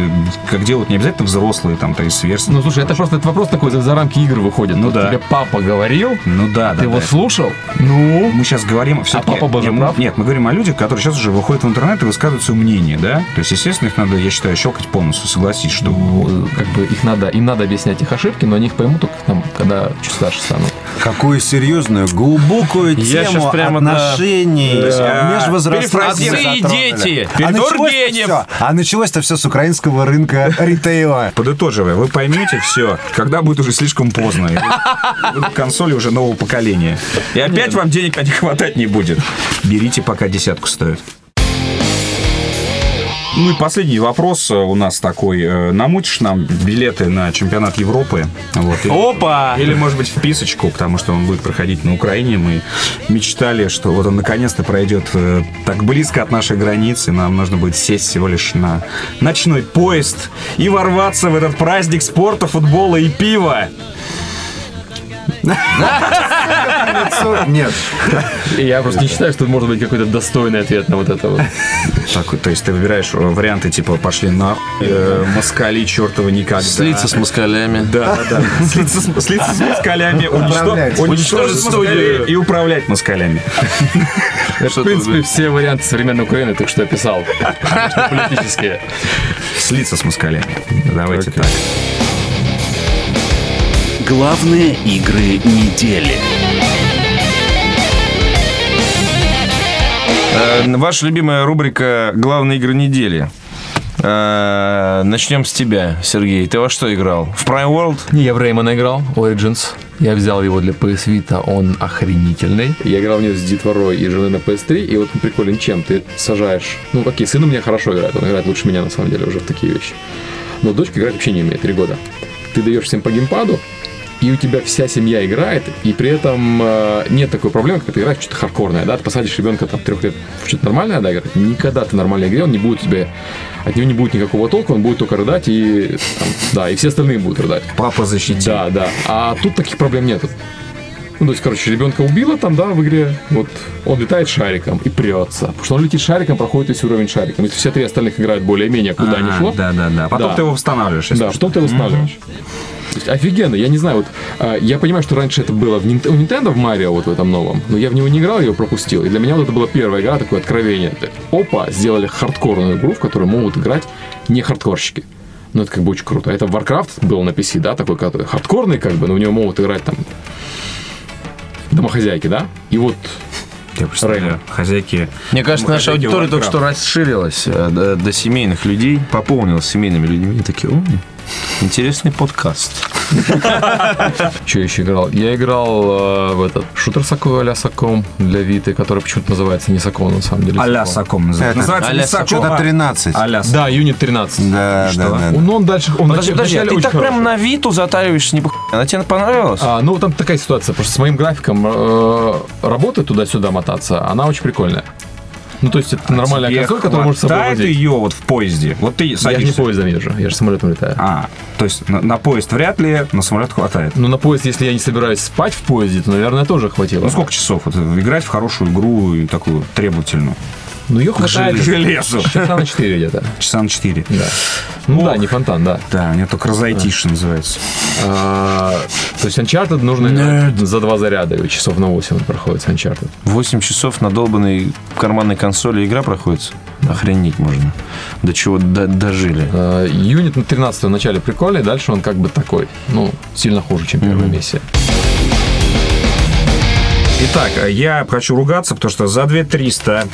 как делают не обязательно взрослые, там, то есть сверстники. Ну, слушай, это просто этот вопрос такой за, за рамки игр выходит. Ну Вот да. Тебе папа говорил, Ну да, да. ты его да. слушал? Ну? Мы сейчас говорим все папа был же прав? Нет, мы говорим о людях, которые сейчас уже выходят в интернет и высказывают свое мнение, да? То есть, естественно, их надо, я считаю, щелкать полностью, согласись, что э, как бы их надо, им надо объяснять их ошибки, но они их поймут только там, когда чуть старше станут. Какую серьезную, глубокую Я тему прямо, да. отношений а, межвозрастных Отцы и дети, А началось-то А началось-то все с украинского рынка ритейла. Подытоживая, вы поймете все, когда будет уже слишком поздно. Консоли уже нового поколения. И опять вам денег не хватать не будет. Берите, пока десятку стоит. Ну и последний вопрос э, у нас такой. Э, Намутишь нам билеты на чемпионат Европы? Вот, или, Опа! или, может быть, вписочку, потому что он будет проходить на Украине. Мы мечтали, что вот он наконец-то пройдет э, так близко от нашей границы. Нам нужно будет сесть всего лишь на ночной поезд и ворваться в этот праздник спорта, футбола и пива. Нет. Я просто не считаю, что может быть какой-то достойный ответ на вот это вот. Так, то есть ты выбираешь э, варианты типа пошли на москали чертова никогда. Слиться с москалями. Да, да, да. Слиться с, слиться с москалями, уничтожить москалей и управлять москалями. Это, в принципе, все варианты современной Украины только что я писал. Политические. Слиться с москалями. Давайте так. Главные игры недели. Э, Ваша любимая рубрика «Главные игры недели». Э, Начнем с тебя, Сергей. Ты во что играл? В Prime World? Не, я в Реймона играл, Origins. Я взял его для PS Vita, он охренительный. Я играл в него с детворой и женой на PS3, и вот он приколен чем? Ты сажаешь... Ну, окей, сын у меня хорошо играет, он играет лучше меня, на самом деле, уже в такие вещи. Но дочка играть вообще не умеет, три года. Ты даешь всем по геймпаду, и у тебя вся семья играет, и при этом э, нет такой проблемы, когда ты играешь что-то хардкорное, да, ты посадишь ребенка там трех лет в что-то нормальное, да, играть, никогда ты в нормальной игре, он не будет тебе, от него не будет никакого толка, он будет только рыдать, и, там, да, и все остальные будут рыдать. Папа защитил. Да, да. А тут таких проблем нету. Ну, то есть, короче, ребенка убило там, да, в игре. Вот он летает шариком и прется. Потому что он летит шариком, проходит весь уровень шариком. Если все три остальных играют более-менее, куда ни шло. Да, да, да. Потом Да. ты его восстанавливаешь. если Да, что ты восстанавливаешь. То есть офигенно, я не знаю, вот а, я понимаю, что раньше это было в Нинт- у Nintendo в Марио вот в этом новом, но я в него не играл, я его пропустил. И для меня вот это была первая игра, такое откровение. Опа, сделали хардкорную игру, в которой могут играть не хардкорщики. Ну, это как бы очень круто. Это Warcraft был на PC, да, такой который хардкорный, как бы, но в него могут играть там домохозяйки, да? И вот Я представляю, хозяйки... Мне кажется, наша аудитория только что расширилась э, до, до семейных людей, пополнилась семейными людьми. Такие, о, интересный подкаст. Что еще играл? Я играл э, в этот шутер Сако а-ля Саком для Виты, который почему-то называется не Саком, на самом деле. А-ля Саком. Называется. Это Называется не а-ля Саком, Что-то а 13. а-ля Да, Юнит 13. Да, да, да. Он, он дальше... Он Подожди, подожди, а ты так прям на Виту затариваешься, не Она тебе понравилась? А, ну, там такая ситуация, потому что с моим графиком э, работы туда-сюда мотаться, она очень прикольная. Ну, то есть это нормальная Тебе консоль, которая может с собой возить. ее вот в поезде. Вот ты Я же садишься. не поездом езжу, я же самолетом летаю. А, то есть на, на поезд вряд ли, на самолет хватает. Ну, на поезд, если я не собираюсь спать в поезде, то, наверное, тоже хватило. Ну сколько часов? Вот, играть в хорошую игру и такую требовательную. Ну, ее хватает Железу. часа на 4 где-то. Часа на 4. Да. Ну да, не фонтан, да. Да, у меня только разойтись, что называется. А, то есть Uncharted нужно играть за два заряда, часов на 8 он проходит Uncharted. 8 часов на долбанной карманной консоли игра проходит. Охренеть можно. До чего до- дожили. А, Юнит на 13 в начале прикольный, дальше он как бы такой, ну, сильно хуже, чем первая миссия. Итак, я хочу ругаться, потому что за 2300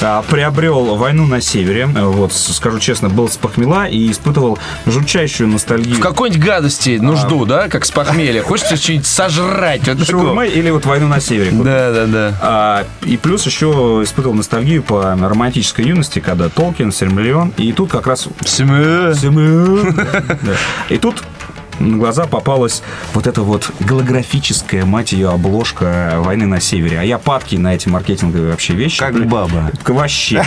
а, приобрел «Войну на севере». Вот, скажу честно, был с похмела и испытывал жутчайшую ностальгию. В какой-нибудь гадости нужду, да, как с похмелья. Хочется что-нибудь сожрать. Вот. Шаурмы или вот «Войну на севере». Да, да, да. А, и плюс еще испытывал ностальгию по романтической юности, когда Толкин, Сильмиллион, и тут как раз... Да. И тут на глаза попалась вот эта вот голографическая, мать ее, обложка «Войны на севере». А я падки на эти маркетинговые вообще вещи. Как Блин, баба. к- Вообще.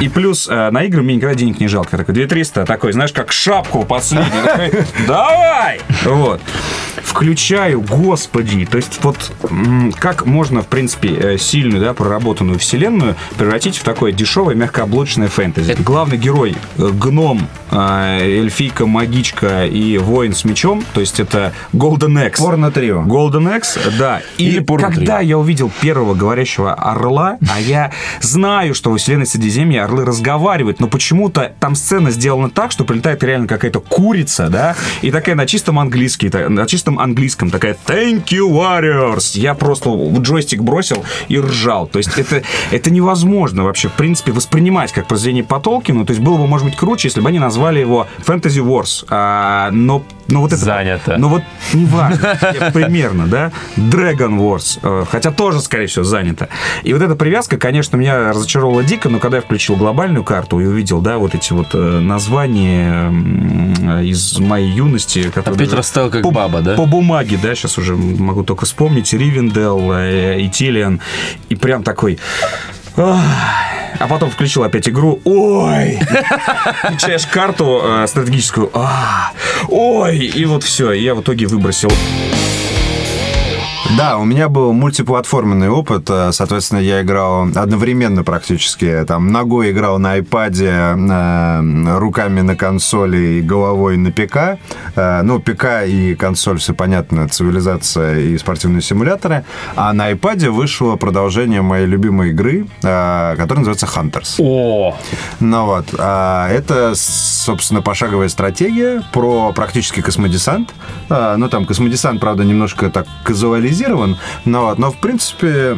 И плюс э, на игры мне никогда денег не жалко. Я такой 2300, такой, знаешь, как шапку последнюю. Такой, Давай! Вот. Включаю, господи. То есть вот как можно, в принципе, э, сильную, да, проработанную вселенную превратить в такое дешевое мягкооблачное фэнтези. Главный герой, гном а, эльфийка, магичка и воин с мечом. То есть это Golden X. Порно-трио. Golden X, да. И Или когда я увидел первого говорящего орла, а я знаю, что во вселенной Средиземья орлы разговаривают, но почему-то там сцена сделана так, что прилетает реально какая-то курица, да, и такая на чистом английском, на чистом английском такая «Thank you, warriors!» Я просто джойстик бросил и ржал. То есть это, это невозможно вообще, в принципе, воспринимать как произведение по Толкину. То есть было бы, может быть, круче, если бы они назвали его Fantasy Wars. А, но, но вот это... Занято. Но вот неважно, я примерно, да? Dragon Wars. э, Хотя тоже, скорее всего, занято. И вот эта привязка, конечно, меня разочаровала дико, но когда я включил глобальную карту и увидел, да, вот эти вот э, названия из моей юности, которые Опять даже расставил как по- баба, да? По бумаге, да, сейчас уже могу только вспомнить. Ривендел, э, Итилиан. И прям такой... А потом включил опять игру. Ой! Включаешь карту э, стратегическую. «А, Ой! И вот все. Я в итоге выбросил. Да, у меня был мультиплатформенный опыт. э, Соответственно, я играл одновременно практически. Там ногой играл на iPad, э, руками на консоли и головой на ПК. Э, Ну, ПК и консоль, все понятно, цивилизация и спортивные симуляторы. А на iPad вышло продолжение моей любимой игры, которая называется Hunters. О, Ну вот, а, это, собственно, пошаговая стратегия про практически космодесант. Ну, там космодесант, правда, немножко так казуализирован, но, вот, но в принципе,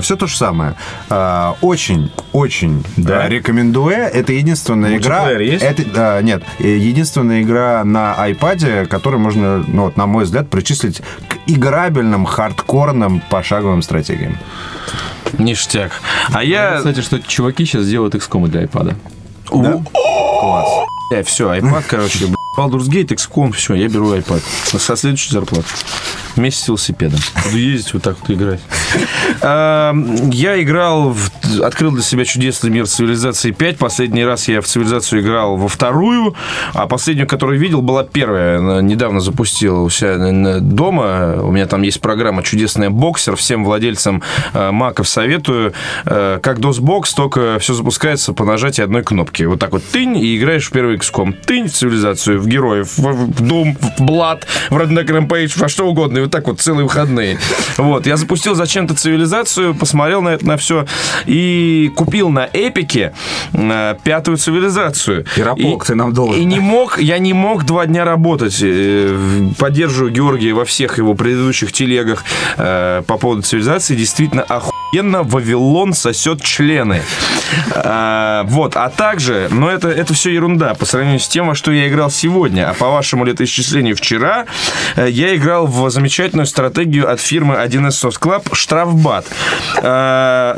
все то же самое. А, очень, очень Да? а, рекомендую. Это единственная игра... Есть? Это, да, нет, э, единственная игра на iPad, которую можно, ну, вот, на мой взгляд, причислить к играбельным, хардкорным пошаговым стратегиям. Ништяк. А я... кстати, что чуваки сейчас делают XCOM для iPad. Да? Класс. все, iPad, короче, Baldur's Gate, XCOM, все, я беру iPad. Со следующей зарплаты. Вместе с велосипедом. Буду ездить вот так вот играть. А, Я играл, открыл для себя чудесный мир цивилизации 5. Последний раз я в цивилизацию играл во вторую, а последнюю, которую видел, была первая. Она Недавно запустил у себя дома. У меня там есть программа «Чудесная боксер». Всем владельцам э, маков советую. Э, Как DOS-бокс, только все запускается по нажатию одной кнопки. Вот так вот тынь, и играешь в первый XCOM. Тынь в цивилизацию, в героев, в, в Doom, в Blood, в Redneck Rampage, во что угодно. И вот так вот целые выходные. Вот. Я запустил зачем-то цивилизацию, посмотрел на это, на все, и купил на Эпике э, пятую цивилизацию. Пирополк И- ты нам должен. И не мог, я не мог два дня работать. Э, Поддерживаю Георгия во всех его предыдущих телегах э, по поводу цивилизации. Действительно, охуенно Вавилон сосет члены. А, вот, а также, но это, это все ерунда по сравнению с тем, во что я играл сегодня. А по вашему летоисчислению вчера э, я играл в замечательную стратегию от фирмы 1С Soft Club «Штрафбат». А,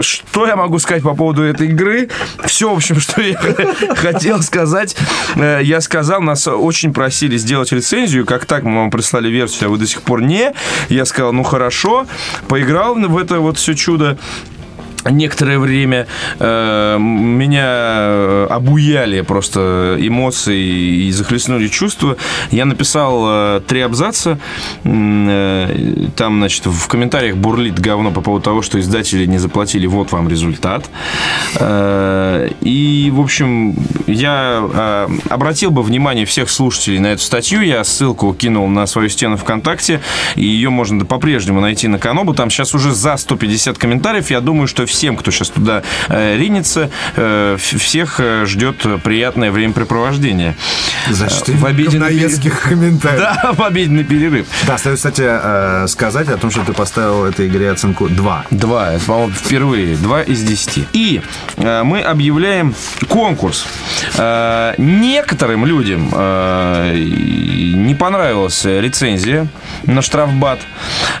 Что я могу сказать по поводу этой игры? Все, в общем, что я хотел сказать, э, я сказал, нас очень просили сделать рецензию, как так, мы вам прислали версию, а вы до сих пор не. Я сказал, ну хорошо, поиграл в это вот все чудо некоторое время э, меня э, обуяли просто эмоции и захлестнули чувства. Я написал э, три абзаца. Э, Там, значит, в комментариях бурлит говно по поводу того, что издатели не заплатили. Вот вам результат. Э, И, в общем, я э, обратил бы внимание всех слушателей на эту статью. Я ссылку кинул на свою стену ВКонтакте. И ее можно по-прежнему найти на Канобу. Там сейчас уже за 150 комментариев. Я думаю, что всем, кто сейчас туда э, ринется, э, всех э, ждет приятное времяпрепровождение. Значит, в обеденный перерыв. комментариев. Да, в обеденный перерыв. Да, стоит, кстати, сказать о том, что ты поставил этой игре оценку 2. Два, это, по-моему, впервые. Два из десяти. И мы объявляем конкурс. Некоторым людям не понравилась рецензия на штрафбат.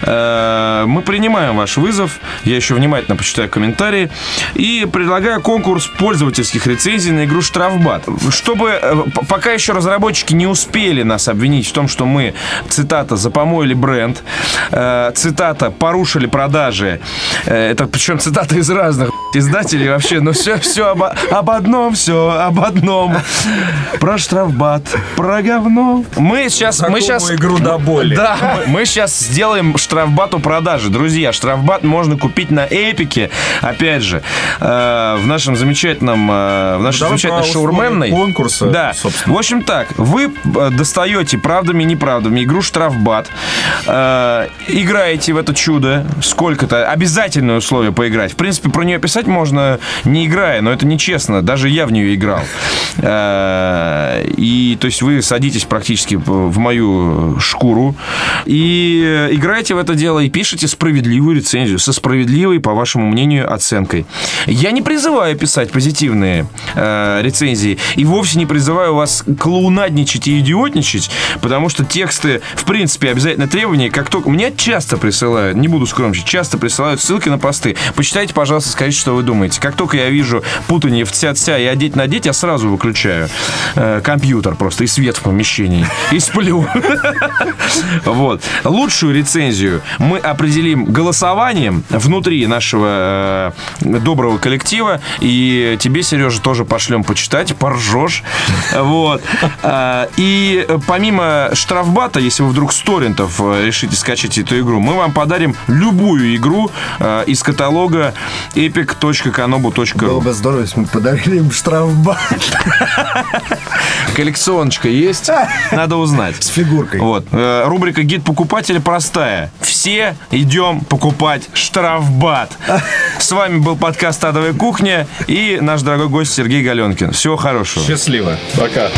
Мы принимаем ваш вызов. Я еще внимательно почитаю комментарии. И предлагаю конкурс пользовательских рецензий на игру штрафбат. Чтобы э, пока еще разработчики не успели нас обвинить в том, что мы, цитата, запомоили бренд, э, цитата, порушили продажи. Э, это причем цитата из разных издателей вообще. Но все, все об, об одном, все об одном. Про штрафбат, про говно. Мы сейчас, мы сейчас, игру до боли. да, мы сейчас сделаем штрафбату продажи. Друзья, штрафбат можно купить на Эпике. Опять же, э, в нашем замечательном, э, в нашей давай замечательной шаурменной. конкурса, Да. собственно. В общем так, вы э, достаете правдами и неправдами игру штрафбат, играете в это чудо, сколько-то, обязательное условие поиграть. В принципе, про нее писать можно не играя, но это нечестно. Даже я в нее играл. И, то есть, вы садитесь практически в мою шкуру и играете в это дело и пишете справедливую рецензию со справедливой, по вашему мнению, оценкой. Я не призываю писать позитивные э, рецензии и вовсе не призываю вас клоунадничать и идиотничать, потому что тексты, в принципе, обязательно требования, как только... Мне часто присылают, не буду скромничать, часто присылают ссылки на посты. Почитайте, пожалуйста, скажите, что вы думаете. Как только я вижу путание в тя-тя и одеть надеть, я сразу выключаю э, компьютер просто и свет в помещении. И сплю. Вот. Лучшую рецензию мы определим голосованием внутри нашего э, доброго коллектива. И тебе, Сережа, тоже пошлем почитать, поржешь. Вот. А, И э, помимо штрафбата, если вы вдруг с торрентов э, решите скачать эту игру, мы вам подарим любую игру э, из каталога Было epic.kanobu.ru. бы здорово, если мы подарили им штрафбат Коллекционочка есть? Надо узнать. с фигуркой. Вот. Э, Рубрика «Гид покупателя» простая. Все идем покупать штрафбат. С вами был подкаст «Адовая кухня» и наш дорогой гость Сергей Галенкин. Всего хорошего. Счастливо. Пока.